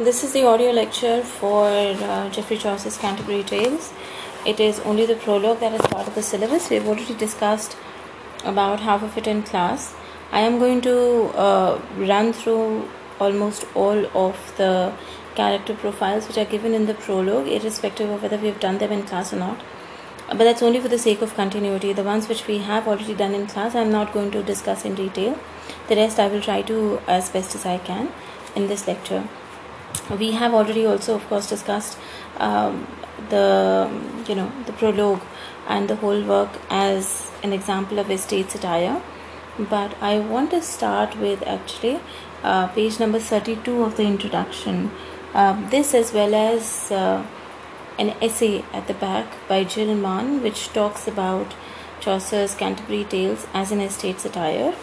This is the audio lecture for uh, Geoffrey Chaucer's Canterbury Tales. It is only the prologue that is part of the syllabus. We've already discussed about half of it in class. I am going to uh, run through almost all of the character profiles which are given in the prologue, irrespective of whether we have done them in class or not. But that's only for the sake of continuity. The ones which we have already done in class, I'm not going to discuss in detail. The rest I will try to as best as I can in this lecture we have already also of course discussed um, the you know the prologue and the whole work as an example of estate satire. But i want to start with actually uh, page number 32 of the introduction. Uh, this as well as uh, an essay at the back by Jill Mann which talks about Chaucer's Canterbury Tales as an estate satire.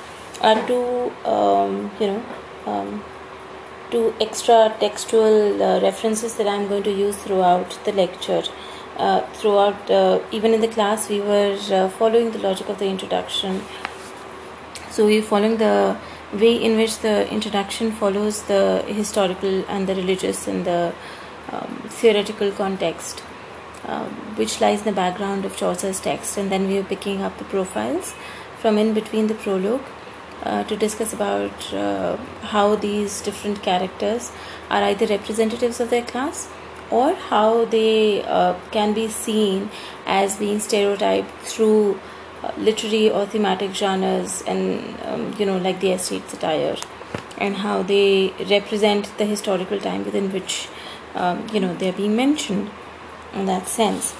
Are two um, you know um, two extra textual uh, references that I'm going to use throughout the lecture. Uh, throughout, uh, even in the class, we were uh, following the logic of the introduction. So we're following the way in which the introduction follows the historical and the religious and the um, theoretical context, um, which lies in the background of Chaucer's text, and then we are picking up the profiles from in between the prologue uh, to discuss about uh, how these different characters are either representatives of their class or how they uh, can be seen as being stereotyped through uh, literary or thematic genres and um, you know like the estate satire and how they represent the historical time within which um, you know they're being mentioned in that sense.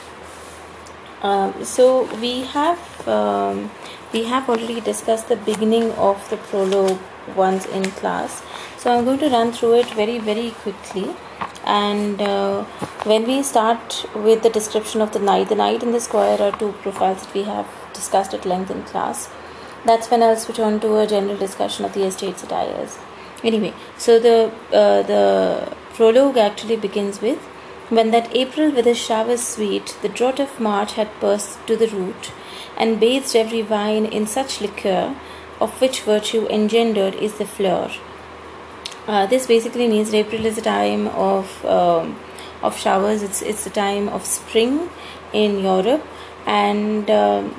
Um, so we have um, we have already discussed the beginning of the prologue once in class. So i'm going to run through it very very quickly. And uh, when we start with the description of the knight the knight and the squire are two profiles that we have discussed at length in class. That's when i'll switch on to a general discussion of the estate satires anyway so the uh, the prologue actually begins with when that April with his showers sweet, the drought of March had burst to the root, and bathed every vine in such liquor, of which virtue engendered is the flower. Uh, this basically means that April is a time of um, of showers. It's it's a time of spring in Europe, and um,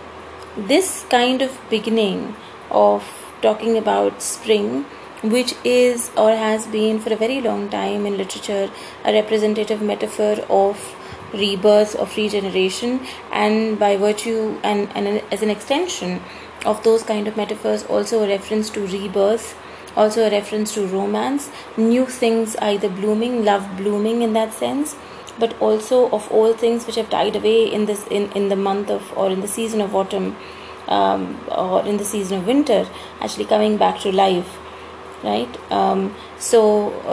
this kind of beginning of talking about spring which is or has been for a very long time in literature a representative metaphor of rebirth of regeneration and by virtue and, and as an extension of those kind of metaphors also a reference to rebirth also a reference to romance new things either blooming love blooming in that sense but also of all things which have died away in this in, in the month of or in the season of autumn um, or in the season of winter actually coming back to life right? Um, so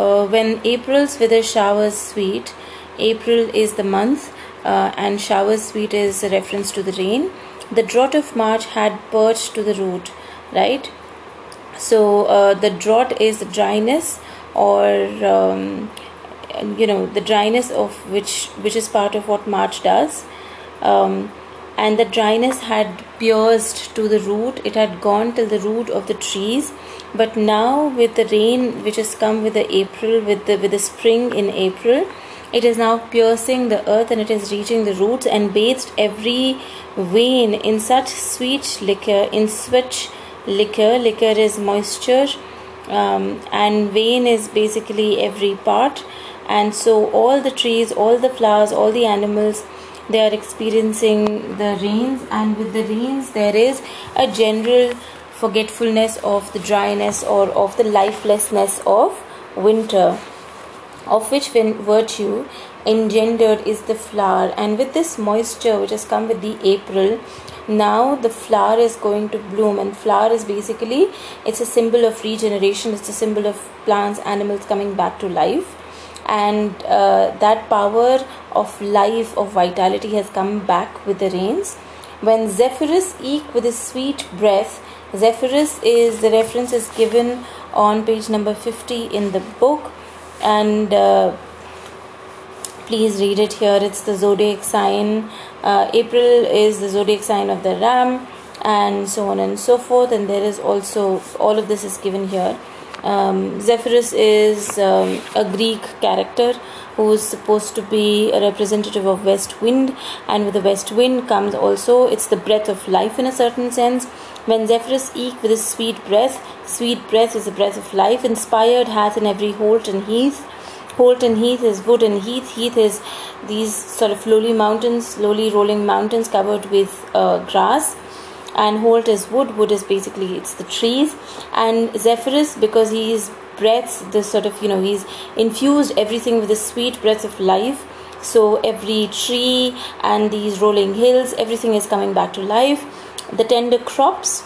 uh, when april's with a showers sweet april is the month uh, and showers sweet is a reference to the rain. The drought of march had perched to the root right? So uh, the drought is the dryness or um, you know the dryness of which which is part of what march does. Um, and the dryness had pierced to the root. It had gone till the root of the trees. But now with the rain which has come with the april with the with the spring in april it is now piercing the earth and it is reaching the roots and bathed every vein in such sweet liquor in switch liquor. Liquor is moisture um, and vein is basically every part. And so all the trees all the flowers all the animals they are experiencing the rains and with the rains there is a general forgetfulness of the dryness or of the lifelessness of winter of which virtue engendered is the flower. And with this moisture which has come with the april now the flower is going to bloom. And flower is basically it's a symbol of regeneration it's a symbol of plants animals coming back to life. And uh, that power of life of vitality has come back with the rains. When zephyrus eke with his sweet breath zephyrus is the reference is given on page number 50 in the book. And uh, please read it here. It's the zodiac sign. Uh, april is the zodiac sign of the ram and so on and so forth. And there is also all of this is given here. Um, Zephyrus is um, a Greek character who is supposed to be a representative of west wind. And with the west wind comes also it's the breath of life in a certain sense. When zephyrus eke with his sweet breath sweet breath is the breath of life inspired hath in every holt and heath. Holt and heath is wood and heath. Heath is these sort of lowly mountains lowly rolling mountains covered with uh, grass. And holt is wood. Wood is basically it's the trees. And zephyrus because he is breaths this sort of you know he's infused everything with the sweet breath of life. So every tree and these rolling hills everything is coming back to life. The tender crops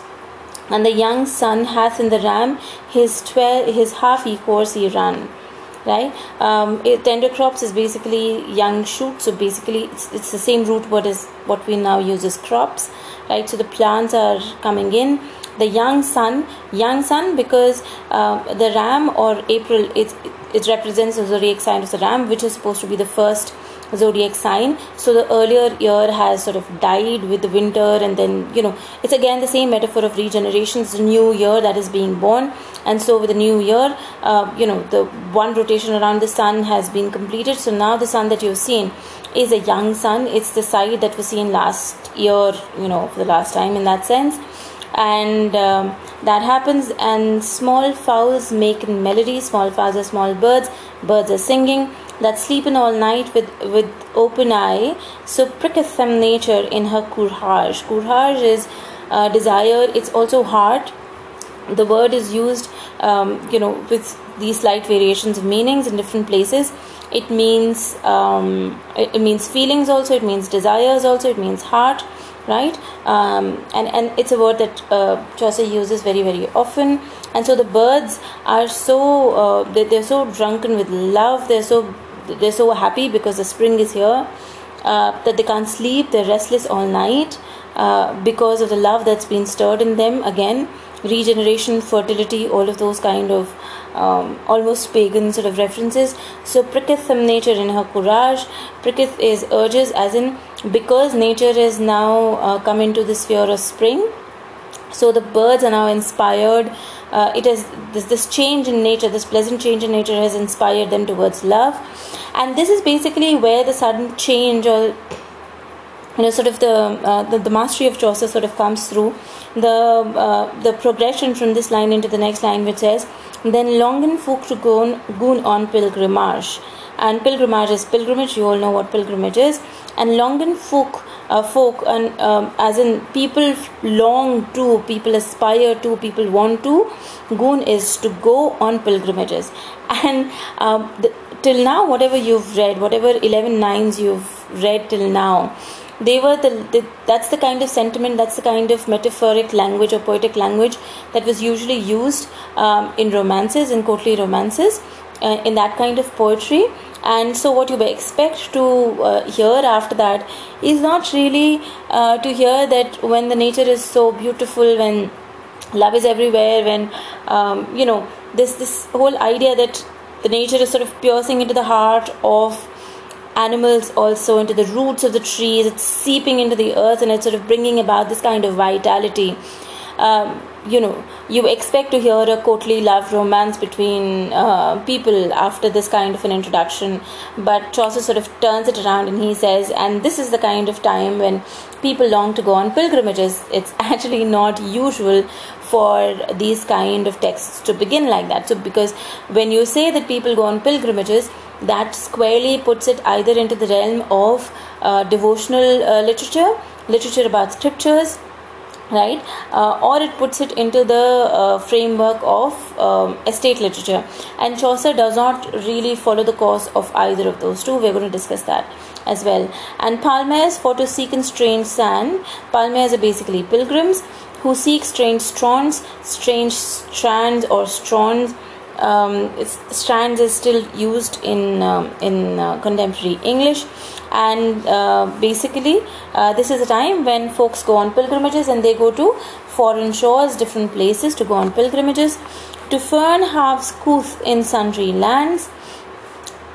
and the young son hath in the ram his twelve his half equals he run right? Um, it, tender crops is basically young shoots. So basically it's, it's the same root word as what we now use as crops right? So the plants are coming in the young sun young sun because uh, the ram or april it, it represents the zodiac sign of the ram which is supposed to be the first zodiac sign. So the earlier year has sort of died with the winter and then you know it's again the same metaphor of regeneration it's the new year that is being born. And so with the new year uh, you know the one rotation around the sun has been completed. So now the sun that you've seen is a young sun. It's the side that was seen last year you know for the last time in that sense and um, that happens and small fowls make melody small fowls are small birds. Birds are singing that sleeping all night with with open eye. So pricketh them nature in her courage courage is uh, desire. It's also heart. The word is used um, you know with these slight variations of meanings in different places. It means um, it, it means feelings also. It means desires also. It means heart right? Um, and and it's a word that uh, Chaucer uses very very often. And so the birds are so uh, they, they're so drunken with love. They're so they're so happy because the spring is here uh, that they can't sleep. They're restless all night uh, because of the love that's been stirred in them. Again regeneration fertility all of those kind of um, almost pagan sort of references. So pricketh them nature in her courage. Pricketh is urges, as in because nature is now uh, come into the sphere of spring. So the birds are now inspired. Uh, it has this, this change in nature, this pleasant change in nature has inspired them towards love, and this is basically where the sudden change or you know sort of the, uh, the, the mastery of Chaucer sort of comes through. The uh, the progression from this line into the next line which says then longen folk to goon, goon on pilgrimage. And pilgrimage is pilgrimage. You all know what pilgrimage is. And longen folk uh, folk and um, as in people long to people aspire to people want to goon is to go on pilgrimages. And um, the, till now whatever you've read whatever 11 nines you've read till now they were the, the, that's the kind of sentiment that's the kind of metaphoric language or poetic language that was usually used um, in romances in courtly romances uh, in that kind of poetry. And so what you expect to uh, hear after that is not really uh, to hear that when the nature is so beautiful when love is everywhere when um, you know this this whole idea that the nature is sort of piercing into the heart of animals also into the roots of the trees. It's seeping into the earth and it's sort of bringing about this kind of vitality. Um, you know you expect to hear a courtly love romance between uh, people after this kind of an introduction but chaucer sort of turns it around and he says and this is the kind of time when people long to go on pilgrimages. It's actually not usual for these kind of texts to begin like that. So because when you say that people go on pilgrimages that squarely puts it either into the realm of uh, devotional uh, literature, literature about scriptures, right uh, or it puts it into the uh, framework of um, estate literature. And chaucer does not really follow the course of either of those two. We're going to discuss that as well. And palmares for to seek in strange sand palmares are basically pilgrims who seek strange strands strange strands or strands um, strands is still used in um, in uh, contemporary English, and uh, basically uh, this is a time when folks go on pilgrimages and they go to foreign shores, different places to go on pilgrimages. To fern halves couth in sundry lands.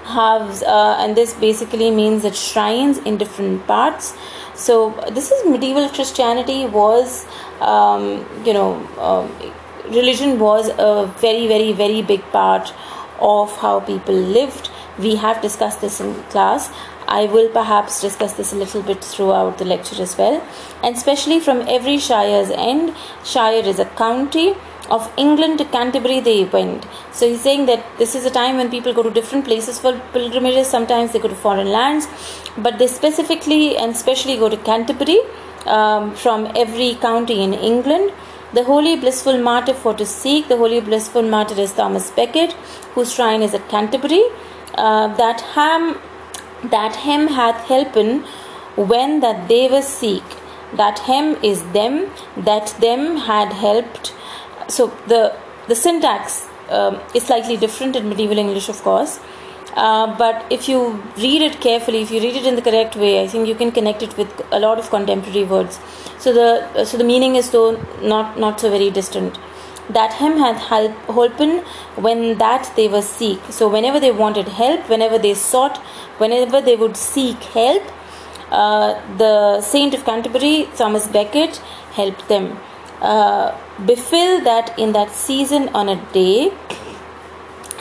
Halves, uh, and this basically means that shrines in different parts. So this is medieval Christianity was, um, you know um, religion was a very, very, very big part of how people lived. We have discussed this in class. I will perhaps discuss this a little bit throughout the lecture as well. And especially from every shire's end, shire is a county. Of England to Canterbury, they went. So he's saying that this is a time when people go to different places for pilgrimages. Sometimes they go to foreign lands, but they specifically and especially go to Canterbury um, from every county in England. The holy blissful martyr for to seek. The holy blissful martyr is Thomas Becket, whose shrine is at Canterbury. Uh, that ham, that him hath helpen when that they were seek. That him is them, that them had helped. So the the syntax um, is slightly different in medieval English, of course. Uh, but if you read it carefully, if you read it in the correct way, I think you can connect it with a lot of contemporary words. So the so the meaning is though not not so very distant. That him had help, holpen when that they were seek. So whenever they wanted help, whenever they sought, whenever they would seek help, uh, the Saint of Canterbury, Thomas Becket, helped them. Uh, befill that in that season on a day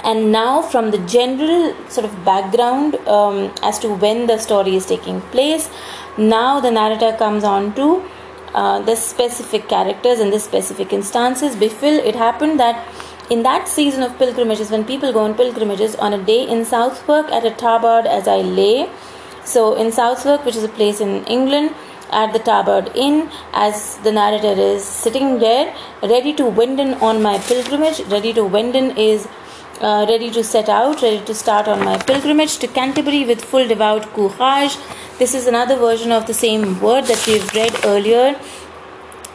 and now from the general sort of background um, as to when the story is taking place now the narrator comes on to uh, the specific characters and the specific instances. Before it happened that in that season of pilgrimages when people go on pilgrimages on a day in southwark at a tabard as i lay so in southwark which is a place in england at the tabard inn as the narrator is sitting there ready to wend in on my pilgrimage ready to wend in is uh, ready to set out, ready to start on my pilgrimage to Canterbury with full devout courage. This is another version of the same word that we've read earlier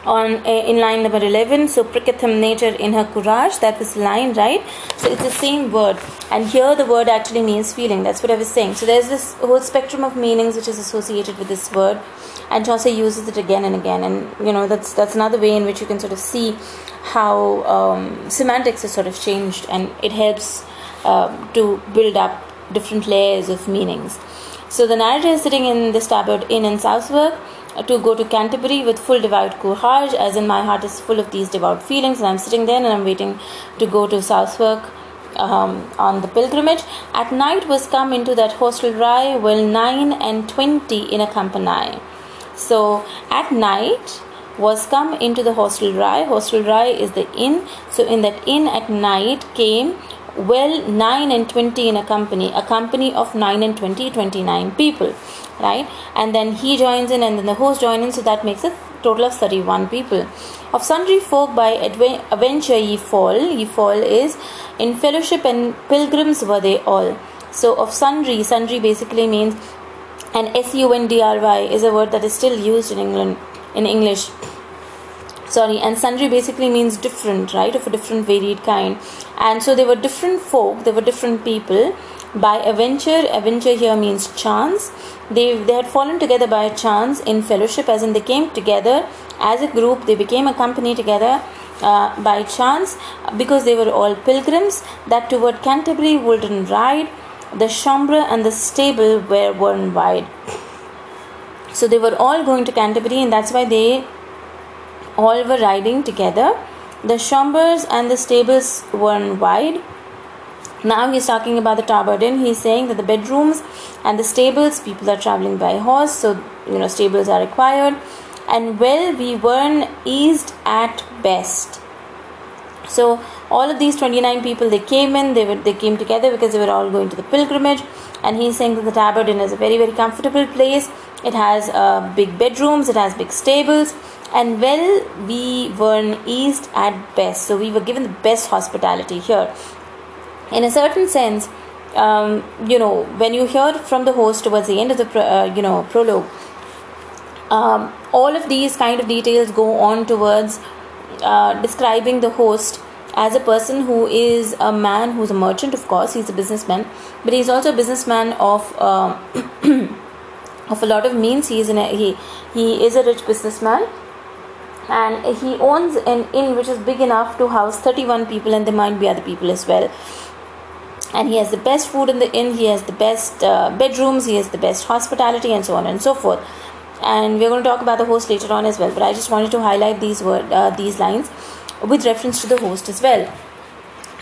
on uh, in line number 11 so pricketham nature in her courage. That was line right? So it's the same word. And here the word actually means feeling. That's what i was saying. So there's this whole spectrum of meanings which is associated with this word and Chaucer uses it again and again and you know that's that's another way in which you can sort of see how um, semantics is sort of changed and it helps uh, to build up different layers of meanings. So the narrator is sitting in this tabard inn in Southwark to go to Canterbury with full devout courage, as in my heart is full of these devout feelings, and I'm sitting there and I'm waiting to go to Southwark um, on the pilgrimage. At night was come into that hostelry, well nine and twenty in a company. So at night was come into the hostelry. Hostelry is the inn. So in that inn at night came well 9 and 20 in a company a company of 9 and 20 29 people right? And then he joins in and then the host joins in. So that makes a total of 31 people. Of sundry folk by adventure ye fall. Ye fall is in fellowship and pilgrims were they all. So of sundry sundry basically means and s-u-n-d-r-y is a word that is still used in england in english. Sorry and sundry basically means different right of a different varied kind. And so there were different folk there were different people. By adventure adventure here means chance. They they had fallen together by chance in fellowship as in they came together as a group they became a company together uh, by chance because they were all pilgrims. That toward canterbury wouldn't ride the chambre and the stable were one wide so they were all going to canterbury and that's why they all were riding together. The chambers and the stables were wide. Now he's talking about the tabard inn. He's saying that the bedrooms and the stables, people are traveling by horse, so you know stables are required. And well, we weren't eased at best. So all of these 29 people they came in they were they came together because they were all going to the pilgrimage. And he's saying that the tabard inn is a very very comfortable place. It has uh, big bedrooms it has big stables. And well we were eased at best. So we were given the best hospitality here. In a certain sense um, you know when you hear from the host towards the end of the pro- uh, you know prologue um, all of these kind of details go on towards uh, describing the host as a person who is a man who's a merchant of course he's a businessman but he's also a businessman of uh, of a lot of means. He is a, he he is a rich businessman and he owns an inn which is big enough to house 31 people and there might be other people as well. And he has the best food in the inn he has the best uh, bedrooms he has the best hospitality and so on and so forth. And we're going to talk about the host later on as well but i just wanted to highlight these word uh, these lines with reference to the host as well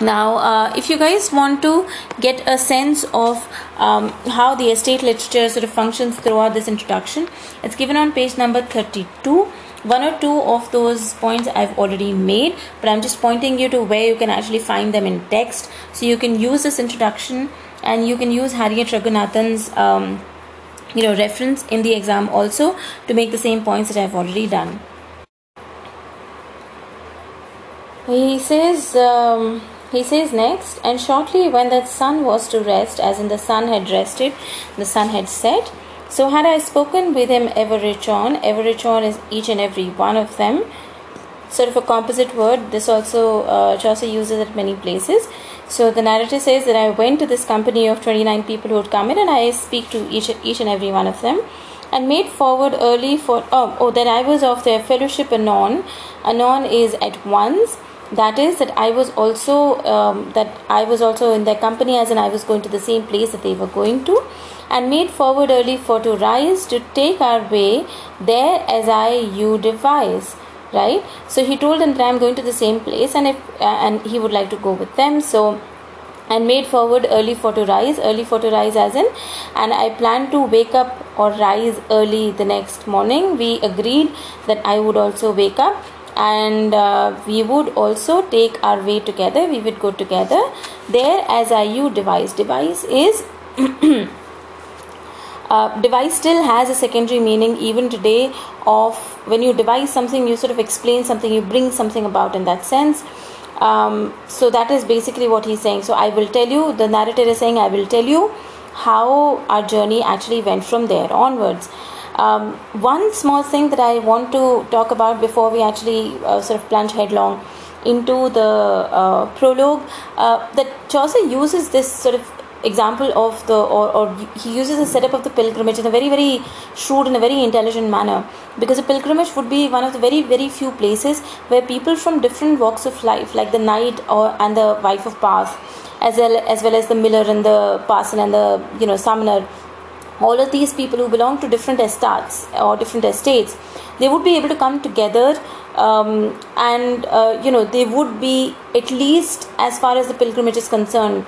now uh, if you guys want to get a sense of um, how the estate literature sort of functions throughout this introduction it's given on page number 32 one or two of those points I've already made, but I'm just pointing you to where you can actually find them in text. So you can use this introduction and you can use Harriet Raghunathan's um, you know reference in the exam also to make the same points that I've already done. He says. Um, he says next, and shortly when the sun was to rest, as in the sun had rested, the sun had set, so had I spoken with him ever on, ever on is each and every one of them. Sort of a composite word. This also uh, Chaucer uses at many places. So the narrator says that I went to this company of 29 people who had come in and I speak to each, each and every one of them and made forward early for, oh, oh, that I was of their fellowship anon. Anon is at once that is that i was also um, that i was also in their company as and i was going to the same place that they were going to and made forward early for to rise to take our way there as I you devise right? So he told them that I am going to the same place and if uh, and he would like to go with them. So and made forward early for to rise early for to rise as in and I plan to wake up or rise early the next morning. We agreed that I would also wake up and uh, we would also take our way together. We would go together. There as I you device. Devise is uh, devise still has a secondary meaning even today of when you devise something you sort of explain something you bring something about in that sense. Um, so that is basically what he's saying. So i will tell you the narrator is saying i will tell you how our journey actually went from there onwards um, one small thing that i want to talk about before we actually uh, sort of plunge headlong into the uh, prologue uh, that chaucer uses this sort of example of the or, or he uses the setup of the pilgrimage in a very very shrewd and a very intelligent manner. Because a pilgrimage would be one of the very very few places where people from different walks of life like the knight or and the wife of Bath as well as well as the miller and the parson and the you know summoner all of these people who belong to different estates or different estates they would be able to come together um, and uh, you know they would be at least as far as the pilgrimage is concerned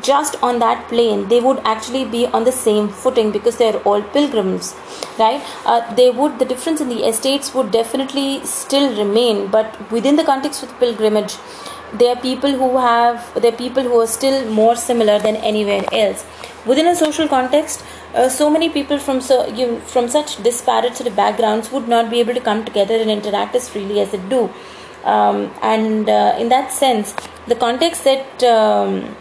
just on that plane they would actually be on the same footing because they're all pilgrims right? Uh, they would the difference in the estates would definitely still remain but within the context of the pilgrimage there are people who have there are people who are still more similar than anywhere else within a social context uh, so many people from so you from such disparate sort of backgrounds would not be able to come together and interact as freely as they do um, and uh, in that sense the context that um,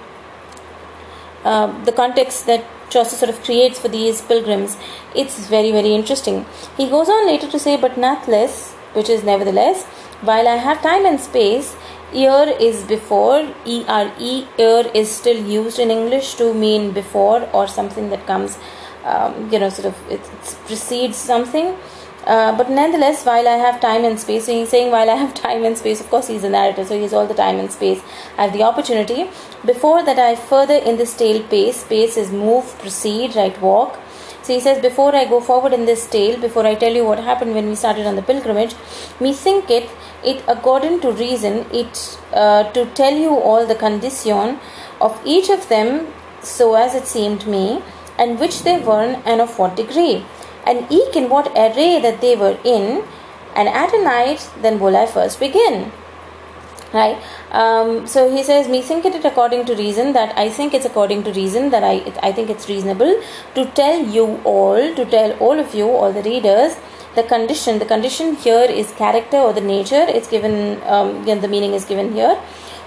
uh, the context that Chaucer sort of creates for these pilgrims, it's very, very interesting. He goes on later to say, but nathless, which is nevertheless, while I have time and space, ere is before, ere, ere is still used in English to mean before or something that comes, um, you know, sort of, it, it precedes something. Uh, but nonetheless, while I have time and space, so he's saying, while I have time and space, of course, he's a narrator, so he's all the time and space. I have the opportunity. Before that, I further in this tale pace. Pace is move, proceed, right, walk. So he says, before I go forward in this tale, before I tell you what happened when we started on the pilgrimage, me thinketh it according to reason, it uh, to tell you all the condition of each of them, so as it seemed me, and which they were, and of what degree and eke in what array that they were in, and at a knight, then will I first begin. Right? Um, so he says, Me think it according to reason, that I think it's according to reason, that I, I think it's reasonable to tell you all, to tell all of you, all the readers, the condition. The condition here is character or the nature. It's given, um, the meaning is given here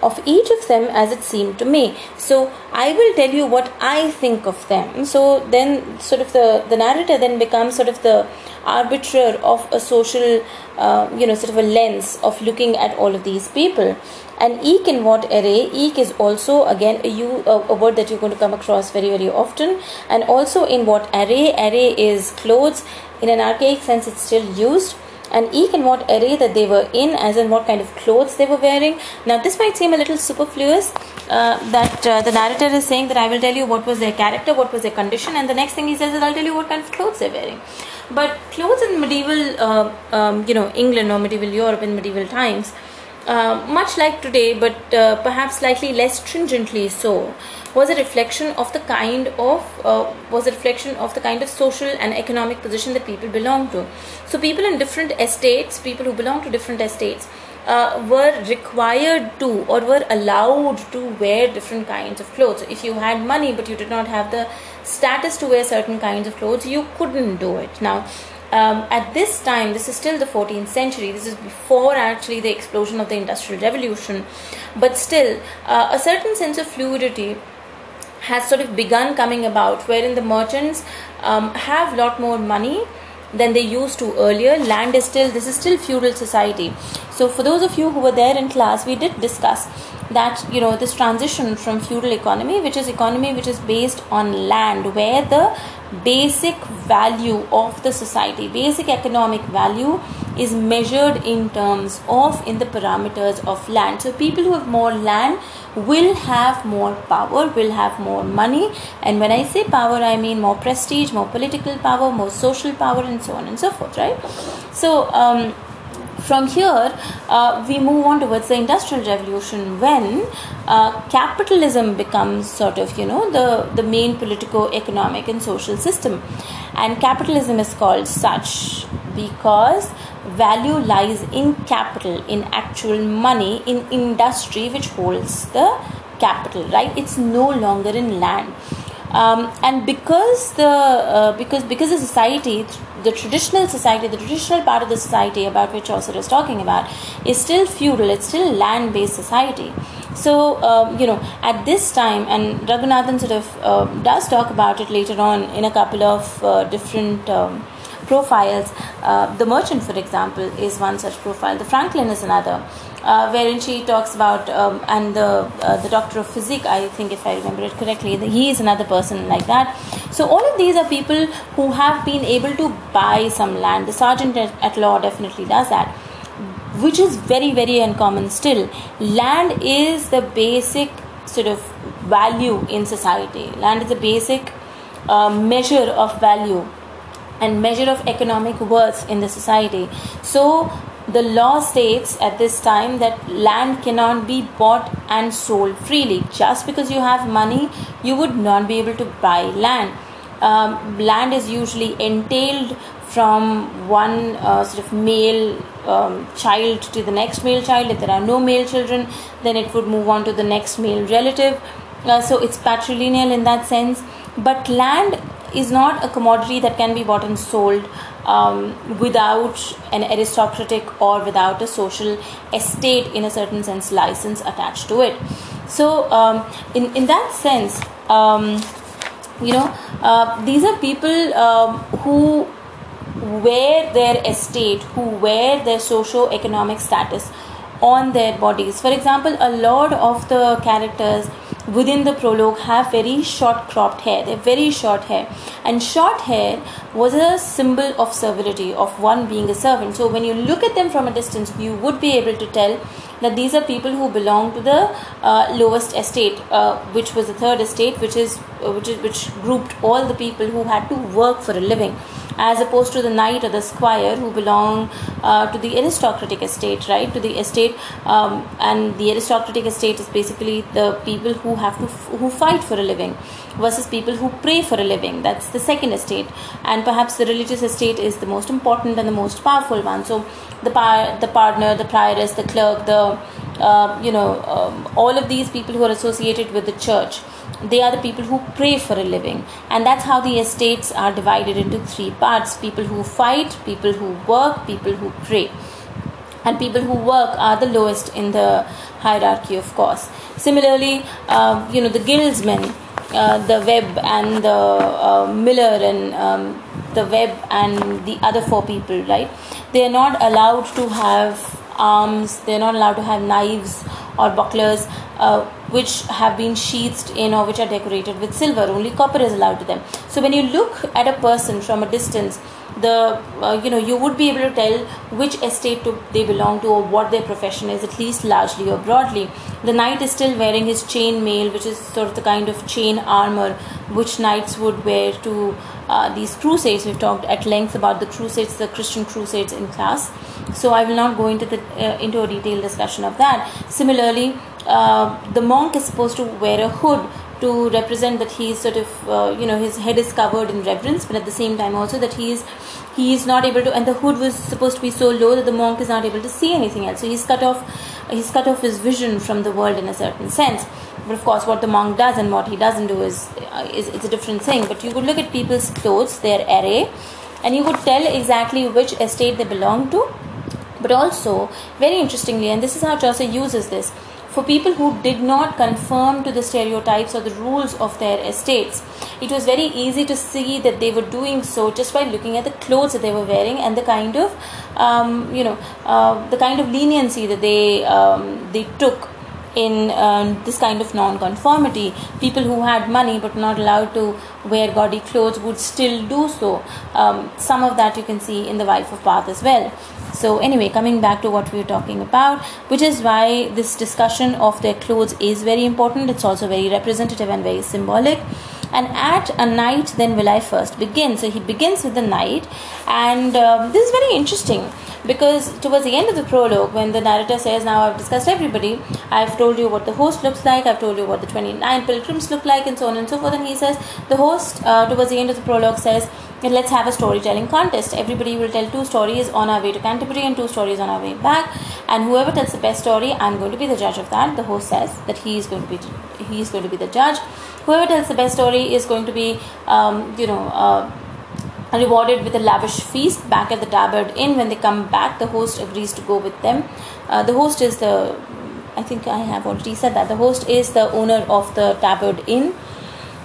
of each of them as it seemed to me. So I will tell you what I think of them. So then, sort of the the narrator then becomes sort of the arbiter of a social, uh, you know, sort of a lens of looking at all of these people. And eke in what array? Eke is also again a, you, a, a word that you're going to come across very very often. And also in what array? Array is clothes. In an archaic sense, it's still used and eke in what array that they were in, as in what kind of clothes they were wearing. Now, this might seem a little superfluous uh, that uh, the narrator is saying that I will tell you what was their character, what was their condition, and the next thing he says is I'll tell you what kind of clothes they're wearing. But clothes in medieval, uh, um, you know, England or medieval Europe in medieval times uh, much like today, but uh, perhaps slightly less stringently so, was a reflection of the kind of uh, was a reflection of the kind of social and economic position that people belong to. So people in different estates, people who belong to different estates, uh, were required to or were allowed to wear different kinds of clothes. If you had money but you did not have the status to wear certain kinds of clothes, you couldn't do it. Now um, at this time, this is still the 14th century, this is before actually the explosion of the Industrial Revolution, but still, uh, a certain sense of fluidity has sort of begun coming about wherein the merchants um, have a lot more money than they used to earlier. Land is still this is still feudal society. So for those of you who were there in class we did discuss that you know this transition from feudal economy which is economy which is based on land where the basic value of the society basic economic value is measured in terms of in the parameters of land. So people who have more land will have more power will have more money and when i say power i mean more prestige more political power more social power and so on and so forth right so um, from here, uh, we move on towards the Industrial Revolution when uh, capitalism becomes sort of, you know, the, the main political, economic, and social system. And capitalism is called such because value lies in capital, in actual money, in industry which holds the capital, right? It's no longer in land. Um, and because the uh, because because the society the traditional society, the traditional part of the society about which Chaucer is talking about, is still feudal, it's still land based society. So, um, you know, at this time, and Raghunathan sort of uh, does talk about it later on in a couple of uh, different. Um, profiles. Uh, the merchant, for example, is one such profile. The Franklin is another uh, wherein she talks about um, and the uh, the doctor of physics i think if i remember it correctly he is another person like that. So all of these are people who have been able to buy some land. The sergeant at, at law definitely does that which is very very uncommon still. Land is the basic sort of value in society. Land is the basic uh, measure of value and measure of economic worth in the society so the law states at this time that land cannot be bought and sold freely. Just because you have money, you would not be able to buy land. Um, land is usually entailed from one uh, sort of male um, child to the next male child. If there are no male children, then it would move on to the next male relative. Uh, so it's patrilineal in that sense. But land is not a commodity that can be bought and sold um, without an aristocratic or without a social estate in a certain sense license attached to it. So um, in, in that sense um, you know uh, these are people um, who wear their estate who wear their socio-economic status on their bodies. For example a lot of the characters within the prologue have very short cropped hair. They're very short hair. And short hair was a symbol of servility of one being a servant. So when you look at them from a distance you would be able to tell that these are people who belong to the uh, lowest estate uh, which was the third estate which is uh, which is which grouped all the people who had to work for a living as opposed to the knight or the squire who belong uh, to the aristocratic estate, right? To the estate, um, and the aristocratic estate is basically the people who have to f- who fight for a living, versus people who pray for a living. That's the second estate, and perhaps the religious estate is the most important and the most powerful one. So, the par- the pardoner, the prioress, the clerk, the uh, you know, um, all of these people who are associated with the church they are the people who pray for a living and that's how the estates are divided into three parts people who fight people who work people who pray and people who work are the lowest in the hierarchy of course. Similarly uh, you know the guildsmen uh, the webb and the uh, miller and um, the webb and the other four people right? They are not allowed to have arms. They're not allowed to have knives or bucklers. Uh, which have been sheathed in or which are decorated with silver. Only copper is allowed to them. So when you look at a person from a distance, the uh, you know you would be able to tell which estate to, they belong to or what their profession is at least largely or broadly the knight is still wearing his chain mail which is sort of the kind of chain armor which knights would wear to uh, these crusades we've talked at length about the crusades the christian crusades in class so I will not go into the uh, into a detailed discussion of that. Similarly, uh, the monk is supposed to wear a hood to represent that he is sort of uh, you know his head is covered in reverence, but at the same time also that he is he is not able to and the hood was supposed to be so low that the monk is not able to see anything else. So he's cut off he's cut off his vision from the world in a certain sense. But of course, what the monk does and what he doesn't do is, uh, is it's a different thing. But you could look at people's clothes, their array, and you would tell exactly which estate they belong to. But also, very interestingly, and this is how Chaucer uses this, for people who did not conform to the stereotypes or the rules of their estates, it was very easy to see that they were doing so just by looking at the clothes that they were wearing and the kind of, um, you know, uh, the kind of leniency that they um, they took in um, this kind of non-conformity. People who had money but not allowed to wear gaudy clothes would still do so. Um, some of that you can see in the wife of bath as well so anyway coming back to what we were talking about which is why this discussion of their clothes is very important. It's also very representative and very symbolic and at a knight then will i first begin. So he begins with the knight. And um, this is very interesting because towards the end of the prologue when the narrator says now i've discussed everybody. I've told you what the host looks like. I've told you what the 29 pilgrims look like and so on and so forth. And he says the host uh, towards the end of the prologue says let's have a storytelling contest. Everybody will tell two stories on our way to canterbury and two stories on our way back. And whoever tells the best story i'm going to be the judge of that. The host says that he is going to be he is going to be the judge whoever tells the best story is going to be um, you know uh, rewarded with a lavish feast back at the Tabard Inn. When they come back, the host agrees to go with them. Uh, the host is the, I think I have already said that, the host is the owner of the Tabard Inn,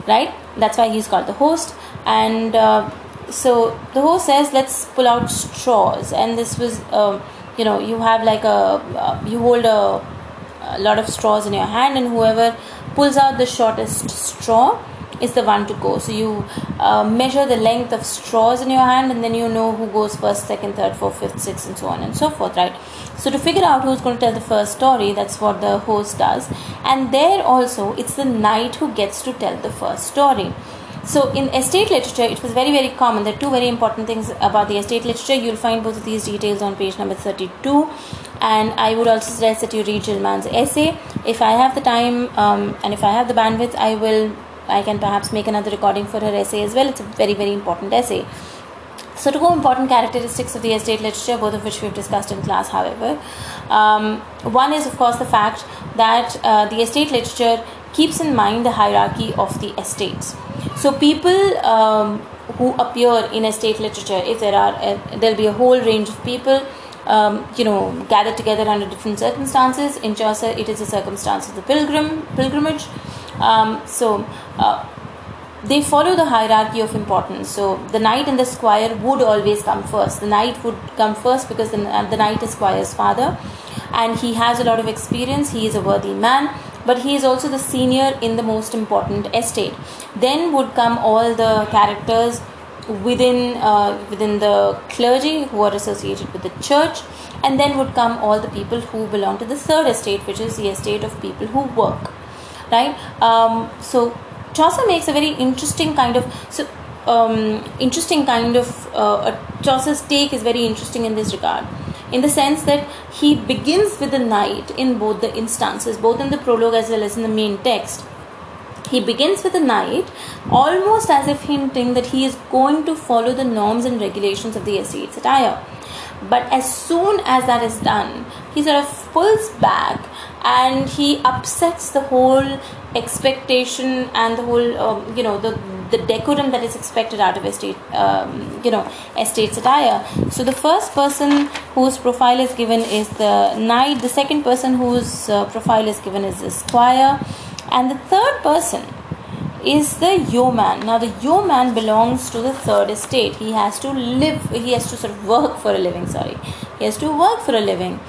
right? That's why he's called the host. And uh, so the host says, let's pull out straws. And this was, uh, you know, you have like a, uh, you hold a, a lot of straws in your hand, and whoever pulls out the shortest straw is the one to go. So you uh, measure the length of straws in your hand, and then you know who goes first, second, third, fourth, fifth, sixth, and so on and so forth, right? So to figure out who's going to tell the first story, that's what the host does. And there also, it's the knight who gets to tell the first story. So in estate literature, it was very, very common. There are two very important things about the estate literature. You'll find both of these details on page number 32. And I would also suggest that you read Jill Mann's essay. If I have the time um, and if I have the bandwidth, I will I can perhaps make another recording for her essay as well. It's a very, very important essay. So, two important characteristics of the estate literature, both of which we've discussed in class, however. Um, one is, of course, the fact that uh, the estate literature keeps in mind the hierarchy of the estates. So, people um, who appear in estate literature, if there are, uh, there'll be a whole range of people. Um, you know, gathered together under different circumstances. In Chaucer, it is the circumstance of the pilgrim pilgrimage. Um, so uh, they follow the hierarchy of importance. So the knight and the squire would always come first. The knight would come first because the, the knight is squire's father, and he has a lot of experience. He is a worthy man, but he is also the senior in the most important estate. Then would come all the characters within uh, within the clergy who are associated with the church. And then would come all the people who belong to the third estate which is the estate of people who work. Right? Um, so chaucer makes a very interesting kind of so um, interesting kind of uh, chaucer's take is very interesting in this regard in the sense that he begins with the knight in both the instances both in the prologue as well as in the main text. He begins with the knight almost as if hinting that he is going to follow the norms and regulations of the estate satire but as soon as that is done he sort of pulls back and he upsets the whole expectation and the whole um, you know the the decorum that is expected out of estate um, you know estate satire so the first person whose profile is given is the knight the second person whose uh, profile is given is the squire and the third person is the yeoman. Now, the yeoman belongs to the third estate. He has to live, he has to sort of work for a living, sorry. He has to work for a living.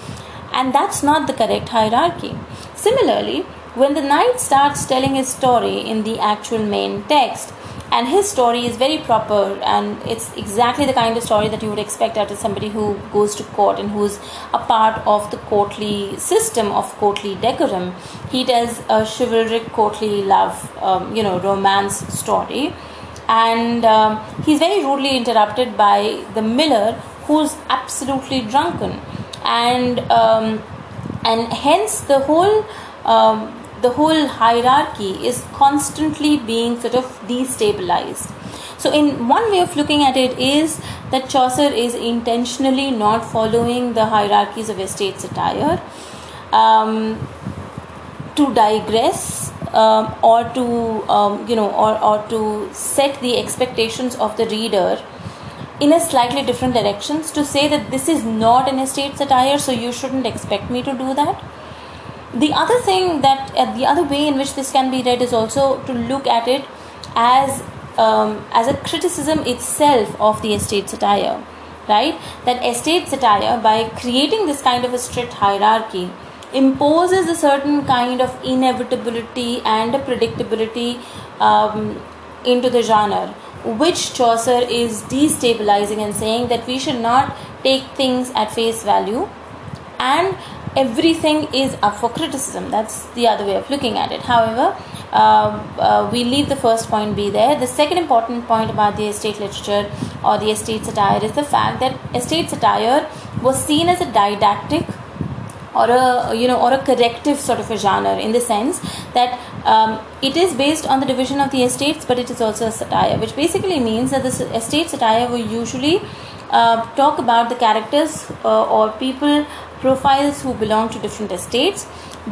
And that's not the correct hierarchy. Similarly, when the knight starts telling his story in the actual main text, and his story is very proper and it's exactly the kind of story that you would expect out of somebody who goes to court and who's a part of the courtly system of courtly decorum. He tells a chivalric courtly love um, you know romance story. And um, he's very rudely interrupted by the miller who's absolutely drunken. And um, and hence the whole um, the whole hierarchy is constantly being sort of destabilized. So in one way of looking at it is that chaucer is intentionally not following the hierarchies of estate satire um, to digress um, or to um, you know or, or to set the expectations of the reader in a slightly different directions to say that this is not an estate satire so you shouldn't expect me to do that the other thing that uh, the other way in which this can be read is also to look at it as um, as a criticism itself of the estate satire right? That estate satire by creating this kind of a strict hierarchy imposes a certain kind of inevitability and a predictability um, into the genre which chaucer is destabilizing and saying that we should not take things at face value. And everything is up for criticism. That's the other way of looking at it. However, uh, uh, we leave the first point be there. The second important point about the estate literature or the estate satire is the fact that estate satire was seen as a didactic or a you know or a corrective sort of a genre in the sense that um, it is based on the division of the estates but it is also a satire which basically means that the estate satire will usually uh, talk about the characters uh, or people profiles who belong to different estates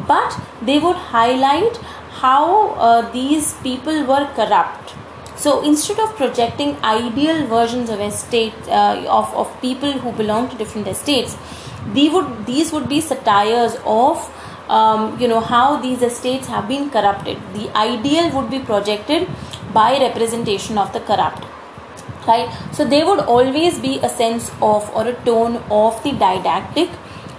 but they would highlight how uh, these people were corrupt. So instead of projecting ideal versions of estate uh, of, of people who belong to different estates they would these would be satires of um, you know how these estates have been corrupted. The ideal would be projected by representation of the corrupt right? So there would always be a sense of or a tone of the didactic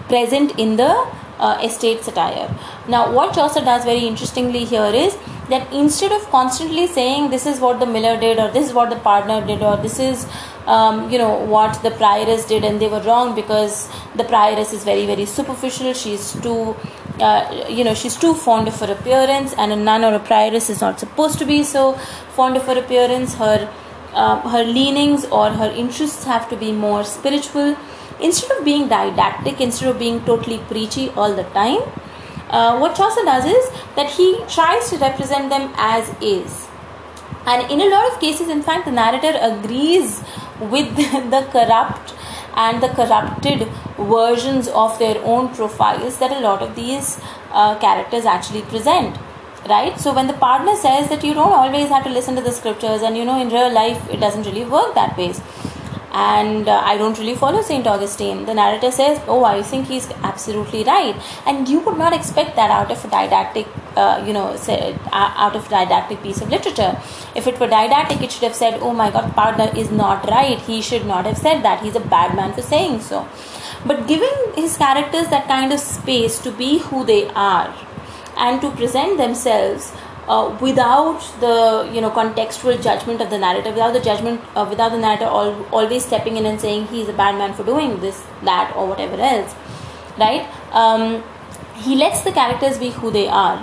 present in the uh, estate satire. Now, what Chaucer does very interestingly here is that instead of constantly saying this is what the miller did or this is what the pardoner did or this is um, you know what the prioress did and they were wrong because the prioress is very very superficial she's too uh, you know she's too fond of her appearance and a nun or a prioress is not supposed to be so fond of her appearance her uh, her leanings or her interests have to be more spiritual instead of being didactic, instead of being totally preachy all the time, uh, what Chaucer does is that he tries to represent them as is. And in a lot of cases, in fact, the narrator agrees with the corrupt and the corrupted versions of their own profiles that a lot of these uh, characters actually present right so when the pardoner says that you don't always have to listen to the scriptures and you know in real life it doesn't really work that way and uh, I don't really follow Saint Augustine. The narrator says, "Oh, I think he's absolutely right," and you would not expect that out of a didactic, uh, you know, say, uh, out of didactic piece of literature. If it were didactic, it should have said, "Oh my God, pardoner is not right. He should not have said that. He's a bad man for saying so." But giving his characters that kind of space to be who they are and to present themselves uh, without the you know contextual judgment of the narrator without the judgment uh, without the narrator always stepping in and saying he's a bad man for doing this that or whatever else right? Um, he lets the characters be who they are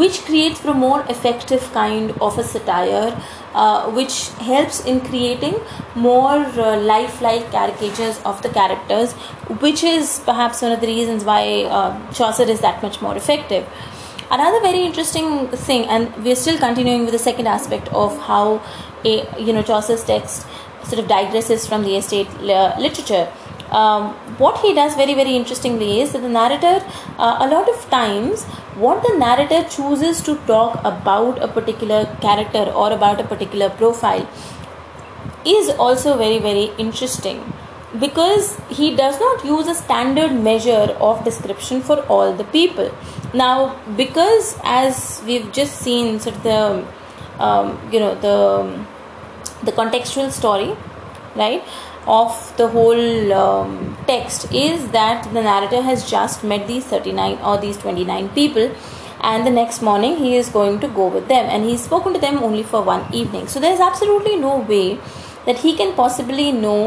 which creates a more effective kind of a satire uh, which helps in creating more uh, lifelike caricatures of the characters which is perhaps one of the reasons why uh, chaucer is that much more effective another very interesting thing and we're still continuing with the second aspect of how a you know chaucer's text sort of digresses from the estate literature. Um, what he does very very interestingly is that the narrator uh, a lot of times what the narrator chooses to talk about a particular character or about a particular profile is also very very interesting because he does not use a standard measure of description for all the people. Now because as we've just seen sort of the um, you know the the contextual story right of the whole um, text is that the narrator has just met these 39 or these 29 people and the next morning he is going to go with them. And he's spoken to them only for one evening. So there's absolutely no way that he can possibly know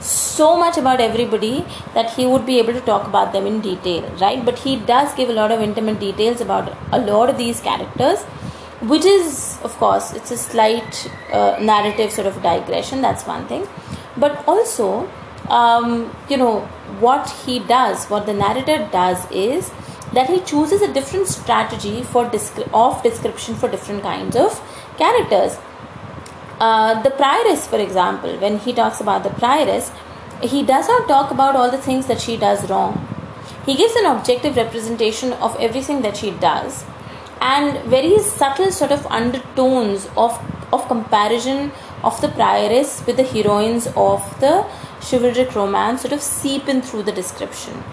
so much about everybody that he would be able to talk about them in detail, right? But he does give a lot of intimate details about a lot of these characters, which is, of course, it's a slight uh, narrative sort of digression. That's one thing, but also um, you know, what he does, what the narrator does is that he chooses a different strategy for descri- of description for different kinds of characters. Uh, the prioress, for example, when he talks about the prioress, he does not talk about all the things that she does wrong. He gives an objective representation of everything that she does and very subtle sort of undertones of, of comparison of the prioress with the heroines of the chivalric romance sort of seep in through the description.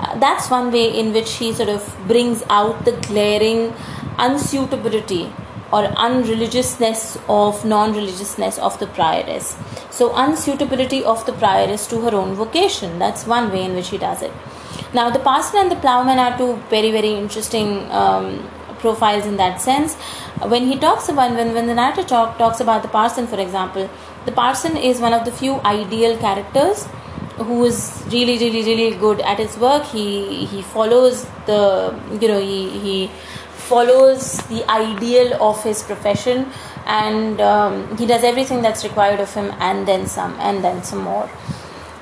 Uh, that's one way in which he sort of brings out the glaring unsuitability or unreligiousness of non-religiousness of the prioress. So unsuitability of the prioress to her own vocation. That's one way in which he does it. Now the parson and the plowman are two very very interesting um, profiles in that sense. When he talks about when, when the narrator talk, talks about the parson for example the parson is one of the few ideal characters who is really really really good at his work. He he follows the you know he he follows the ideal of his profession and um, he does everything that's required of him and then some and then some more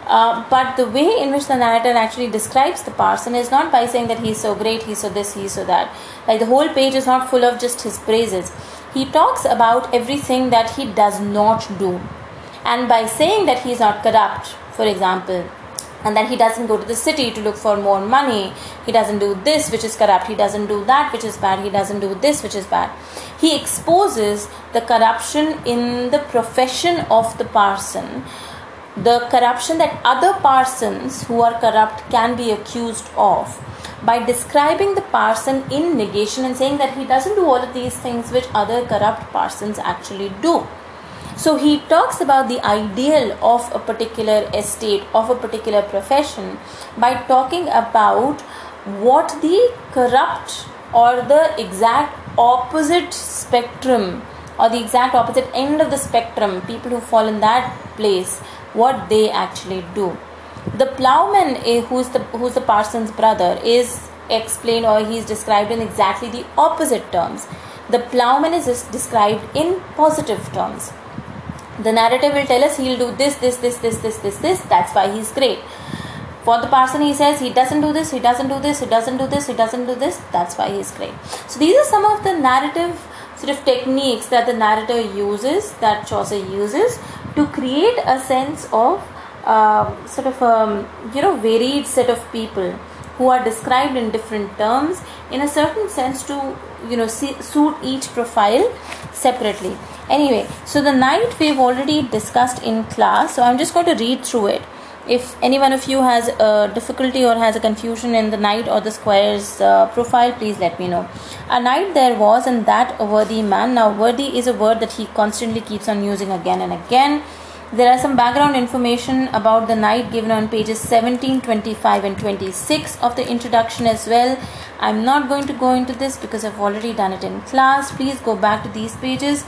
uh, but the way in which the narrator actually describes the parson is not by saying that he's so great, he's so this, he's so that. Like the whole page is not full of just his praises. He talks about everything that he does not do. And by saying that he's not corrupt, for example, and then he doesn't go to the city to look for more money, he doesn't do this which is corrupt, he doesn't do that which is bad, he doesn't do this which is bad. He exposes the corruption in the profession of the parson the corruption that other parsons who are corrupt can be accused of by describing the parson in negation and saying that he doesn't do all of these things which other corrupt parsons actually do. So he talks about the ideal of a particular estate, of a particular profession, by talking about what the corrupt or the exact opposite spectrum or the exact opposite end of the spectrum, people who fall in that place what they actually do. The plowman, eh, who's the who's the parson's brother, is explained or he's described in exactly the opposite terms. The plowman is described in positive terms. The narrative will tell us he'll do this, this, this, this, this, this, this. That's why he's great. For the parson, he says he doesn't do this, he doesn't do this, he doesn't do this, he doesn't do this. That's why he's great. So these are some of the narrative sort of techniques that the narrator uses, that Chaucer uses to create a sense of uh, sort of a um, you know varied set of people who are described in different terms in a certain sense to you know see, suit each profile separately. Anyway so the knight we've already discussed in class so i'm just going to read through it. If any one of you has a difficulty or has a confusion in the knight or the squire's uh, profile please let me know. A knight there was and that a worthy man. Now worthy is a word that he constantly keeps on using again and again there are some background information about the knight given on pages 17 25 and 26 of the introduction as well. I'm not going to go into this because i've already done it in class. Please go back to these pages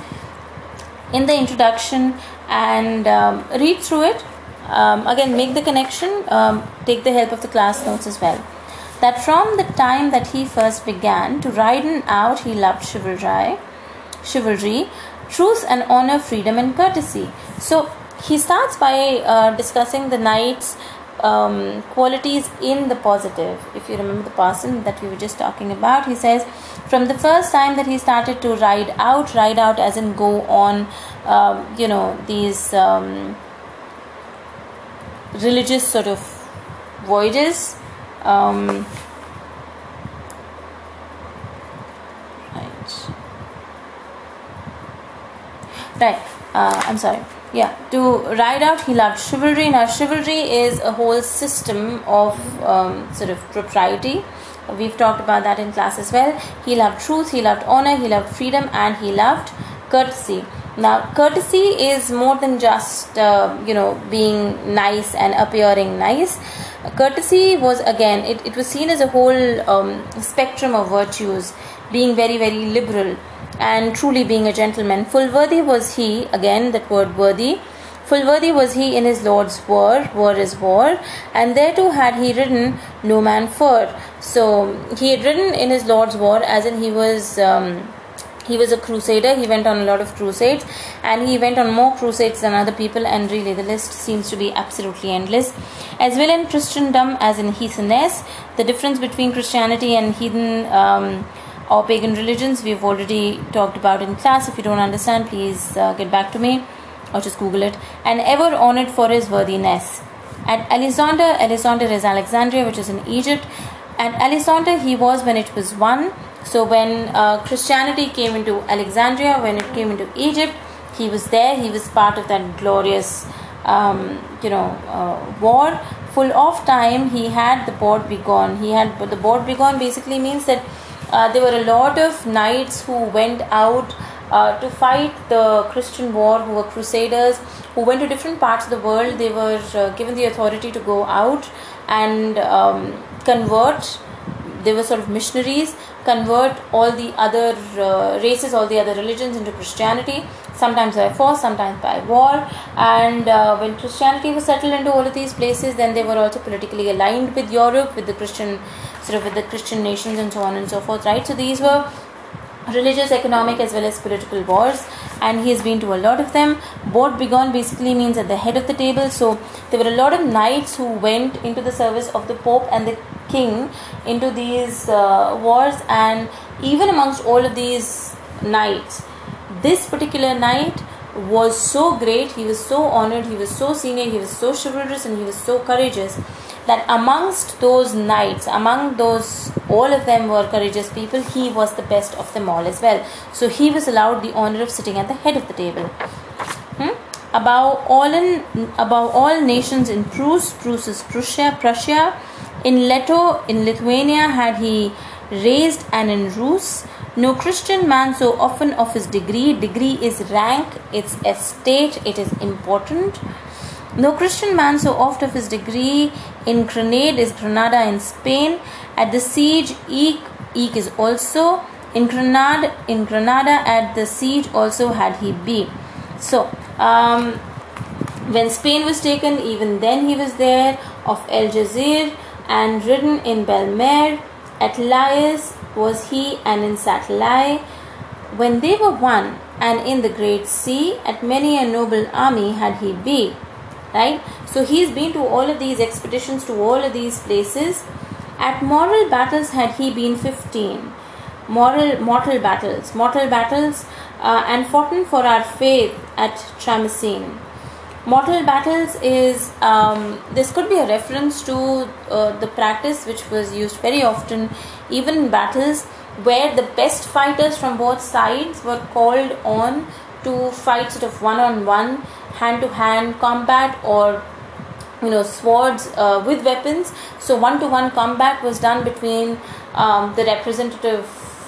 in the introduction and um, read through it. Um, again make the connection. Um, take the help of the class notes as well. That from the time that he first began to ride out he loved chivalry chivalry truth and honor freedom and courtesy. So he starts by uh, discussing the knight's um, qualities in the positive. If you remember the parson that we were just talking about, he says, from the first time that he started to ride out, ride out as in go on, um, you know, these um, religious sort of voyages. Um, right. Right. Uh, I'm sorry. Yeah. To ride out, he loved chivalry. Now, chivalry is a whole system of um, sort of propriety. We've talked about that in class as well. He loved truth, he loved honor, he loved freedom, and he loved courtesy. Now, courtesy is more than just uh, you know being nice and appearing nice. Courtesy was again it, it was seen as a whole um, spectrum of virtues, being very very liberal and truly being a gentleman. Full worthy was he again that word worthy. Full worthy was he in his Lord's war, war is war, and thereto had he ridden no man fur. So he had ridden in his Lord's war, as in he was. Um, he was a crusader he went on a lot of crusades and he went on more crusades than other people and really the list seems to be absolutely endless as well in christendom as in heatheness the difference between christianity and heathen um, or pagan religions we've already talked about in class if you don't understand please uh, get back to me or just google it and ever honored for his worthiness at alexander alexander is alexandria which is in egypt at alexander he was when it was one so when uh, Christianity came into Alexandria, when it came into Egypt, he was there. He was part of that glorious, um, you know, uh, war. Full of time, he had the board begone. He had the board begone basically means that uh, there were a lot of knights who went out uh, to fight the Christian war, who were crusaders, who went to different parts of the world. They were uh, given the authority to go out and um, convert. They were sort of missionaries convert all the other uh, races, all the other religions into Christianity, sometimes by force, sometimes by war. And uh, when Christianity was settled into all of these places, then they were also politically aligned with Europe, with the Christian, sort of with the Christian nations, and so on and so forth, right? So these were religious, economic, as well as political wars, and he has been to a lot of them. Board begone basically means at the head of the table. So there were a lot of knights who went into the service of the Pope and the king into these uh, wars, and even amongst all of these knights, this particular knight was so great, he was so honored, he was so senior, he was so chivalrous, and he was so courageous that amongst those knights, among those, all of them were courageous people, he was the best of them all as well. So he was allowed the honor of sitting at the head of the table. Hmm? Above all in above all nations in Prus, Prus is Prussia, Prussia, in Leto, in Lithuania had he raised, and in Rus, no Christian man so often of his degree. Degree is rank, it's estate, it is important. No Christian man so oft of his degree in Grenade is Granada in Spain. At the siege, Eek, Eek is also in Granada. In Granada, at the siege also had he be. So, um, when Spain was taken, even then he was there. Of Algeciras and ridden in Belmer. At Lais was he, and in Satalye. When they were one, and in the great sea, at many a noble army had he been right? So he's been to all of these expeditions to all of these places. At moral battles had he been 15 moral mortal battles. Mortal battles uh, and fought for our faith at Tramissene. Mortal battles is um, this could be a reference to uh, the practice which was used very often, even in battles, where the best fighters from both sides were called on to fight sort of one on one hand to hand combat or you know swords uh, with weapons. So one to one combat was done between um, the representative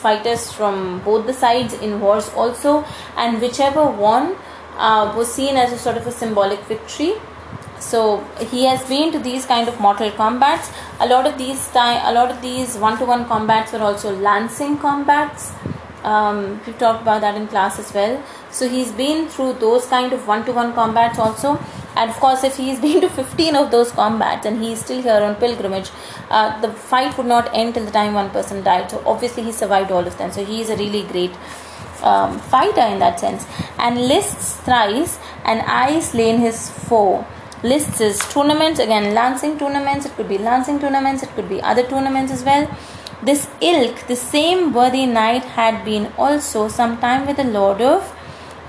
fighters from both the sides in wars also and whichever won uh, was seen as a sort of a symbolic victory. So he has been to these kind of mortal combats. A lot of these time a lot of these one to one combats were also lancing combats um, we talked about that in class as well. So he's been through those kind of one-to-one combats also. And of course if he's been to 15 of those combats and he's still here on pilgrimage uh, the fight would not end till the time one person died. So obviously he survived all of them. So he is a really great um, fighter in that sense. And lists thrice and I slain his foe. Lists his tournaments. Again lancing tournaments. It could be lancing tournaments. It could be other tournaments as well this ilk, the same worthy knight, had been also some time with the lord of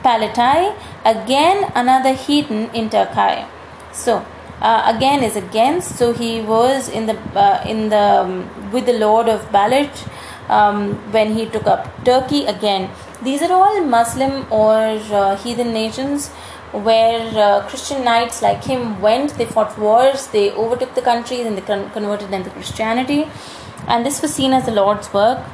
Palatye, again another heathen in Turkey. So uh, again is against. So he was in the uh, in the um, with the lord of Balat um, when he took up Turkey again. These are all Muslim or uh, heathen nations where uh, Christian knights like him went. They fought wars. They overtook the countries and they con- converted them to Christianity and this was seen as the Lord's work.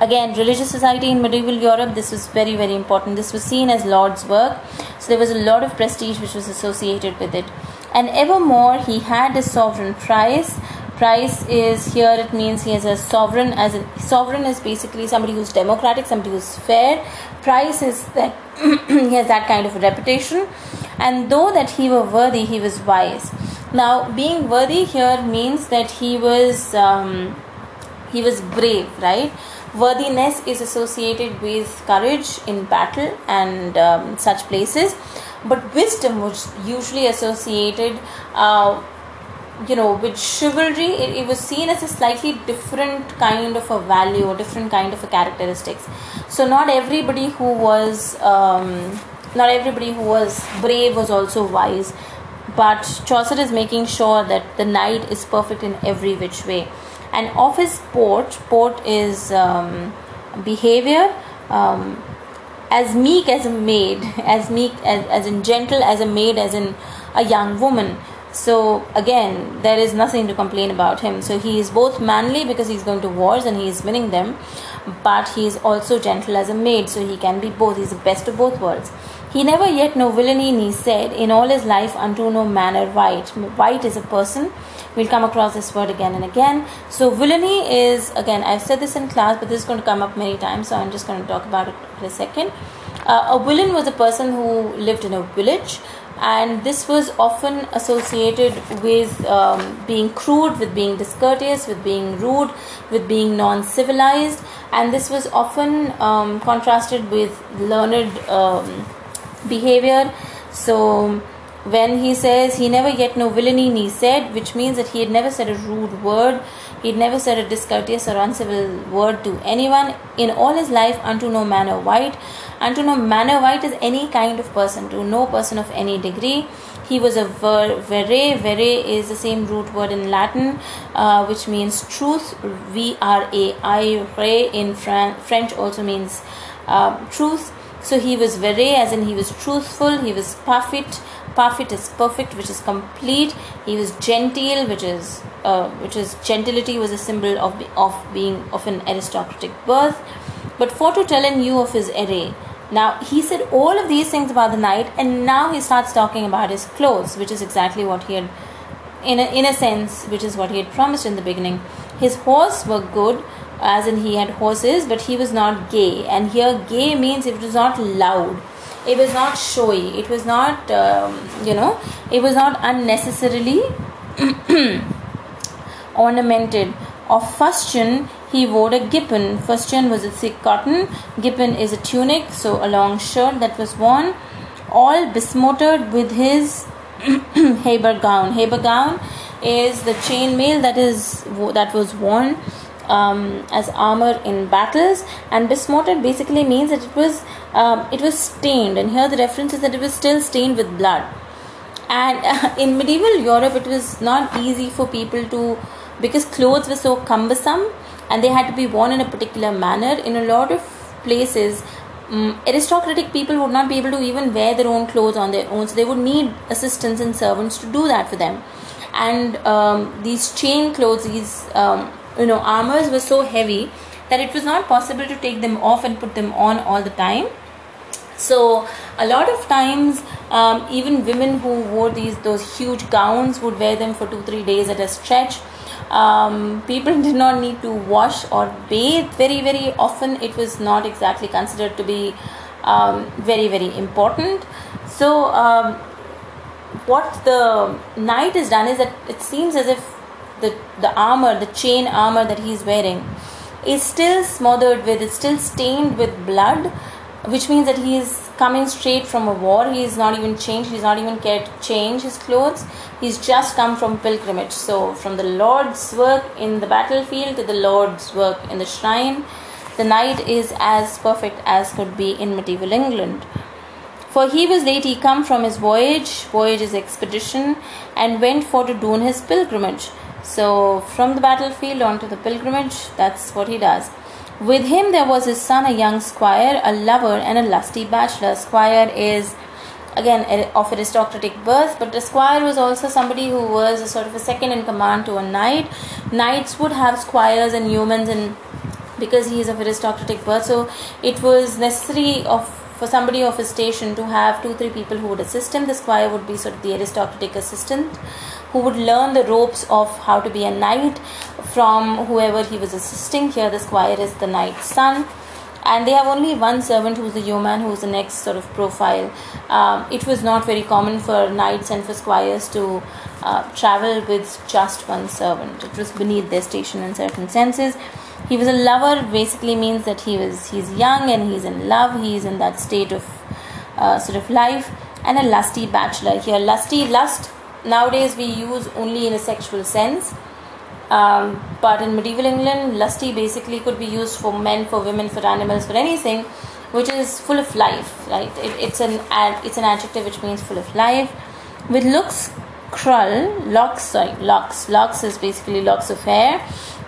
Again, religious society in medieval Europe, this was very, very important. This was seen as Lord's work, so there was a lot of prestige which was associated with it. And evermore, he had a sovereign price. Price is here, it means he has a sovereign, as a sovereign is basically somebody who's democratic, somebody who's fair. Price is that he has that kind of a reputation. And though that he were worthy, he was wise. Now, being worthy here means that he was. Um, he was brave right Worthiness is associated with courage in battle and um, such places, but wisdom was usually associated. Uh, you know, with chivalry, it, it, was seen as a slightly different kind of a value or different kind of a characteristics. So not everybody who was, um, not everybody who was brave was also wise. But Chaucer is making sure that the knight is perfect in every which way. And of his port, port is um, behavior. Um, as meek as a maid, as meek as, as in gentle as a maid, as in a young woman so again, there is nothing to complain about him. So he is both manly because he's going to wars and he is winning them, but he is also gentle as a maid, so he can be both. He's the best of both worlds. He never yet no villainy, he said, in all his life unto no manner wight. Wight is a person. We'll come across this word again and again. So villainy is again, I've said this in class, but this is going to come up many times, so I'm just going to talk about it in a second. Uh, a villain was a person who lived in a village and this was often associated with um, being crude, with being discourteous, with being rude, with being non civilized, and this was often um, contrasted with learned um, behavior. So, when he says he never yet no villainy, he said, which means that he had never said a rude word, he had never said a discourteous or uncivil word to anyone in all his life unto no manner wight and to no manner white is any kind of person, to no person of any degree. He was a ver, vere. Vere is the same root word in Latin, uh, which means truth. V R A I. Re in Fran- French also means uh, truth. So he was vere, as in he was truthful. He was parfait. Parfait is perfect, which is complete. He was genteel, which is uh, which is gentility was a symbol of of being of an aristocratic birth. But for to tell you of his array, now, he said all of these things about the knight, and now he starts talking about his clothes, which is exactly what he had, in a, in a sense, which is what he had promised in the beginning. His horse were good, as in he had horses, but he was not gay. And here, gay means it was not loud, it was not showy, it was not, um, you know, it was not unnecessarily ornamented. Of fustian, he wore a gippon. Fustian was a thick cotton. Gippon is a tunic, so a long shirt that was worn, all besmotted with his habergeon. Haber gown is the chainmail that is that was worn um, as armor in battles, and besmotted basically means that it was um, it was stained. And here the reference is that it was still stained with blood. And uh, in medieval Europe, it was not easy for people to because clothes were so cumbersome and they had to be worn in a particular manner in a lot of places um, aristocratic people would not be able to even wear their own clothes on their own so they would need assistants and servants to do that for them and um, these chain clothes these um, you know armors were so heavy that it was not possible to take them off and put them on all the time. So a lot of times um, even women who wore these those huge gowns would wear them for two three days at a stretch. Um, people did not need to wash or bathe very very often. It was not exactly considered to be um, very very important. So um, what the knight has done is that it seems as if the the armor the chain armor that he's wearing is still smothered with it's still stained with blood which means that he is coming straight from a war. He is not even changed. he He's not even cared to change his clothes. He's just come from pilgrimage. So from the Lord's work in the battlefield to the Lord's work in the shrine, the knight is as perfect as could be in medieval England. For he was lately come from his voyage, voyage is expedition, and went for to do his pilgrimage. So from the battlefield on to the pilgrimage, that's what he does. With him there was his son, a young squire, a lover, and a lusty bachelor. Squire is again of aristocratic birth, but the squire was also somebody who was a sort of a second in command to a knight. Knights would have squires and yeomans, and because he is of aristocratic birth, so it was necessary of for somebody of his station to have two three people who would assist him. The squire would be sort of the aristocratic assistant who would learn the ropes of how to be a knight from whoever he was assisting. Here, the squire is the knight's son. And they have only one servant who's the yeoman, who's the next sort of profile. Um, it was not very common for knights and for squires to uh, travel with just one servant. It was beneath their station in certain senses. he was a lover basically means that he was he's young and he's in love he's in that state of uh, sort of life and a lusty bachelor here lusty lust nowadays we use only in a sexual sense. Um, but in medieval england lusty basically could be used for men for women for animals for anything which is full of life right? It, it's an it's an adjective which means full of life. With looks krull locks sorry locks. Locks is basically locks of hair.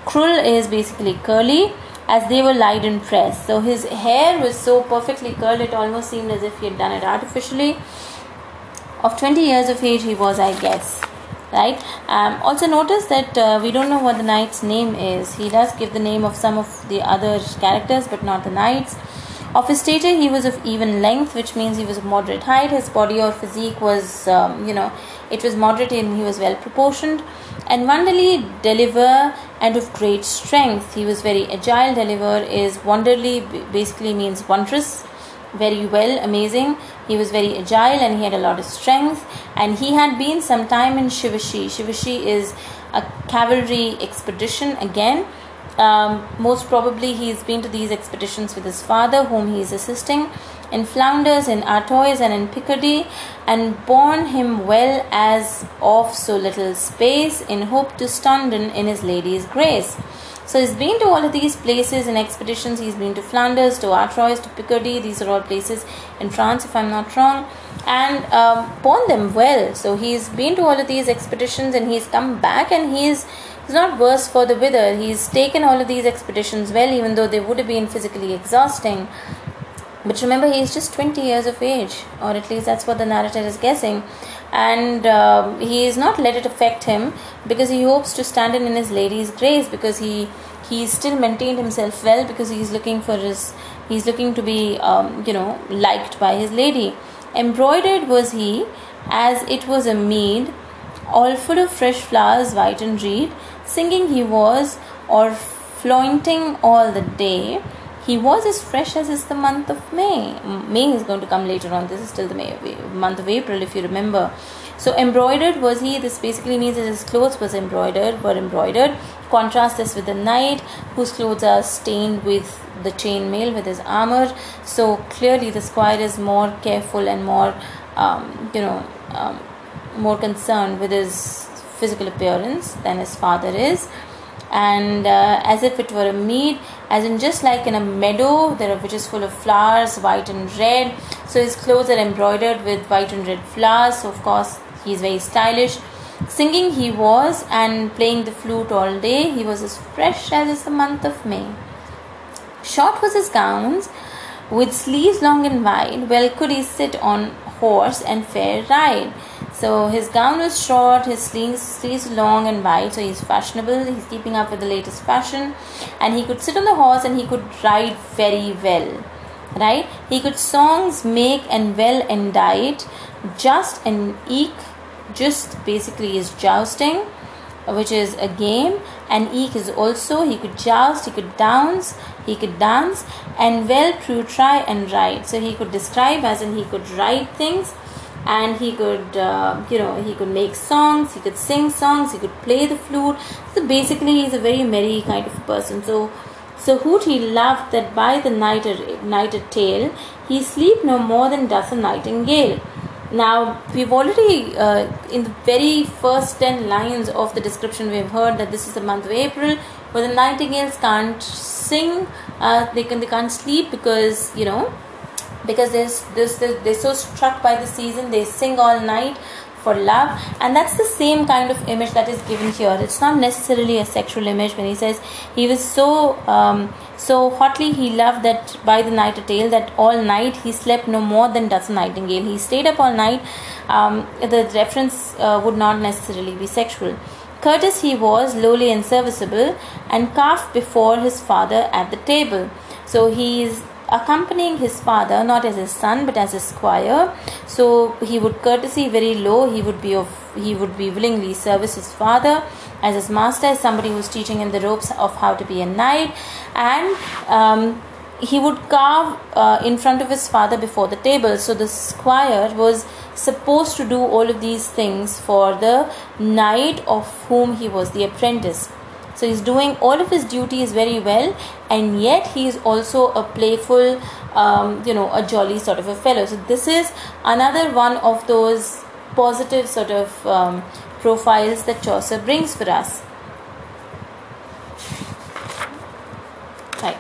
Krull is basically curly as they were light and pressed. So his hair was so perfectly curled it almost seemed as if he had done it artificially of 20 years of age he was i guess right? Um, also notice that uh, we don't know what the knight's name is. He does give the name of some of the other characters but not the knights. Of his stature he was of even length which means he was of moderate height. His body or physique was um, you know it was moderate and he was well proportioned. And wonderly deliver and of great strength. He was very agile. Deliver is wonderly basically means wondrous very well, amazing. He was very agile and he had a lot of strength. And he had been some time in Shivashi. Shivashi is a cavalry expedition again. Um, most probably, he's been to these expeditions with his father, whom he is assisting in Flanders, in Artois, and in Picardy, and borne him well as of so little space, in hope to stunden in his lady's grace. So he's been to all of these places in expeditions. He's been to Flanders, to Artois, to Picardy. These are all places in France, if I'm not wrong, and um, borne them well. So he's been to all of these expeditions and he's come back and he's he's not worse for the wither. He's taken all of these expeditions well, even though they would have been physically exhausting. But remember, he's just 20 years of age, or at least that's what the narrator is guessing. And uh, he is not let it affect him because he hopes to stand in in his lady's grace because he he still maintained himself well because he's looking for his he's looking to be um, you know liked by his lady. Embroidered was he as it was a mead, all full of fresh flowers, white and red. Singing he was, or flaunting all the day he was as fresh as is the month of May. May is going to come later on. This is still the May, month of April, if you remember. So embroidered was he. This basically means that his clothes was embroidered, were embroidered. Contrast this with the knight, whose clothes are stained with the chainmail, with his armor. So clearly, the squire is more careful and more, um, you know, um, more concerned with his physical appearance than his father is and uh, as if it were a mead as in just like in a meadow there are which is full of flowers white and red. So his clothes are embroidered with white and red flowers. So of course he's very stylish. Singing he was and playing the flute all day. He was as fresh as is the month of may. Short was his gowns with sleeves long and wide. Well could he sit on horse and fair ride so his gown was short, his sleeves, sleeves long and wide, so he's fashionable, he's keeping up with the latest fashion, and he could sit on the horse and he could ride very well. Right? He could songs make and well indite, just and eke, just basically is jousting, which is a game, and eke is also he could joust, he could dance, he could dance, and well through try and ride. So he could describe as in he could ride things and he could uh, you know he could make songs he could sing songs he could play the flute. So basically he's a very merry kind of person. So so he loved that by the nighter, nighted tale he sleep no more than does a nightingale. Now we've already uh, in the very first 10 lines of the description we've heard that this is the month of april where the nightingales can't sing uh, they can they can't sleep because you know because there's this they're so struck by the season they sing all night for love. And that's the same kind of image that is given here. It's not necessarily a sexual image. When he says he was so um, so hotly he loved that by the night a tale that all night he slept no more than does a nightingale. He stayed up all night um, the reference uh, would not necessarily be sexual. Courteous he was lowly and serviceable and carved before his father at the table. So he is accompanying his father not as his son but as a squire so he would courtesy very low. He would be of he would be willingly service his father. As his master as somebody who's teaching him the ropes of how to be a knight. And um, he would carve uh, in front of his father before the table. So the squire was supposed to do all of these things for the knight of whom he was the apprentice so he's doing all of his duties very well and yet he is also a playful um, you know a jolly sort of a fellow. So this is another one of those positive sort of um, profiles that chaucer brings for us. Right.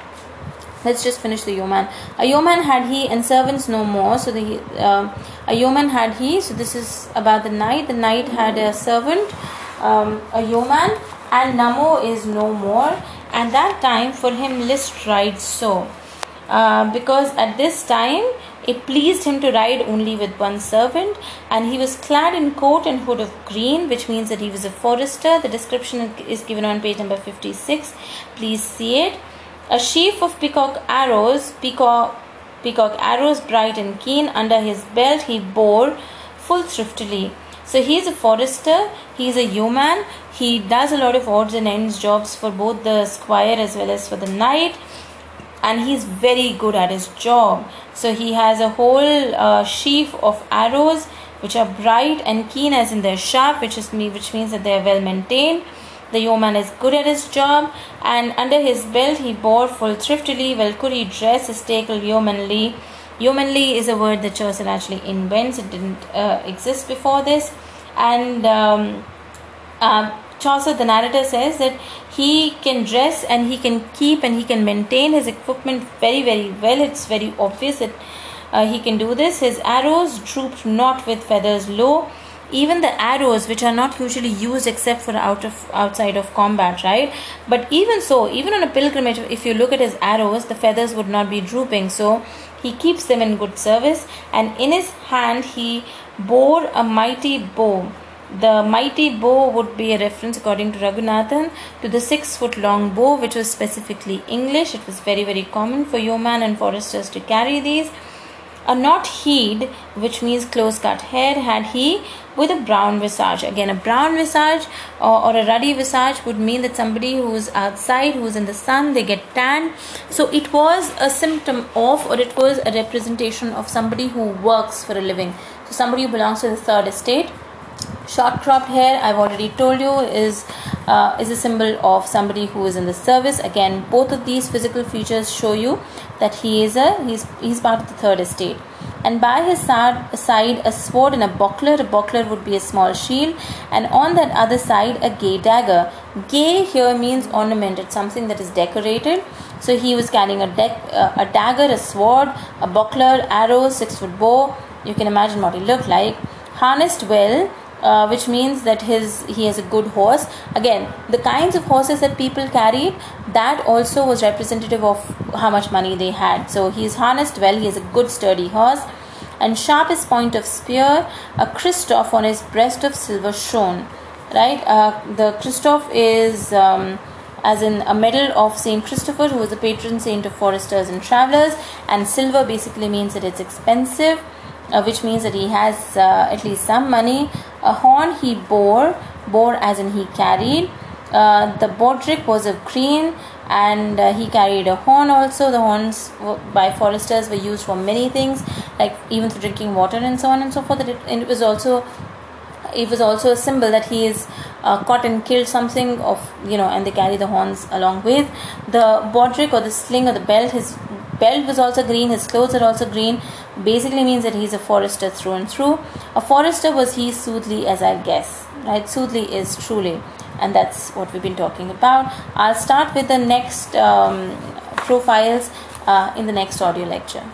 Let's just finish the yeoman. A yeoman had he and servants no more so the uh, a yeoman had he. So this is about the knight. The knight had a servant um, a yeoman and namo is no more. And that time for him list rides so. Uh, because at this time it pleased him to ride only with one servant and he was clad in coat and hood of green which means that he was a forester. The description is given on page number 56 please see it. A sheaf of peacock arrows, peacock, peacock arrows bright and keen under his belt he bore full thriftily. So he is a forester, he is a yeoman, he does a lot of odds and ends jobs for both the squire as well as for the knight and he's very good at his job. So he has a whole uh, sheaf of arrows which are bright and keen as in they're sharp which is me which means that they are well maintained the yeoman is good at his job, and under his belt he bore full thriftily. Well, could he dress his tackle yeomanly? Yeomanly is a word that Chaucer actually invents. It didn't uh, exist before this, and um, uh, Chaucer, the narrator, says that he can dress and he can keep and he can maintain his equipment very, very well. It's very obvious that uh, he can do this. His arrows drooped not with feathers low even the arrows which are not usually used except for out of outside of combat right but even so even on a pilgrimage if you look at his arrows the feathers would not be drooping so he keeps them in good service and in his hand he bore a mighty bow. The mighty bow would be a reference according to Raghunathan to the six foot long bow which was specifically English. It was very very common for yeoman and foresters to carry these a not heed, which means close cut hair, had he with a brown visage. Again, a brown visage or, or, a ruddy visage would mean that somebody who's outside, who's in the sun, they get tanned. So it was a symptom of, or it was a representation of somebody who works for a living. So somebody who belongs to the third estate. Short cropped hair, I've already told you, is uh, is a symbol of somebody who is in the service. Again, both of these physical features show you that he is a he's he's part of the third estate. And by his side, a sword and a buckler. A buckler would be a small shield, and on that other side, a gay dagger. Gay here means ornamented, something that is decorated. So he was carrying a, deck, uh, a dagger, a sword, a buckler, arrows, six foot bow. You can imagine what he looked like. Harnessed well, uh, which means that his he has a good horse. Again the kinds of horses that people carried that also was representative of how much money they had. So he is harnessed well he has a good sturdy horse. And sharpest point of spear a christoph on his breast of silver shone right? Uh, the christoph is um, as in a medal of Saint Christopher, who was the patron saint of foresters and travelers, and silver basically means that it's expensive uh, which means that he has uh, at least some money. A horn he bore, bore as in he carried. Uh, the baldric was of green and uh, he carried a horn also. The horns by foresters were used for many things, like even for drinking water and so on and so forth. It, it was also it was also a symbol that he is uh, caught and killed something of you know and they carry the horns along with the baldric or the sling or the belt his belt was also green his clothes are also green basically means that he's a forester through and through. A forester was he soothly as I guess, right? Soothly is truly, and that's what we've been talking about. I'll start with the next um, profiles uh, in the next audio lecture.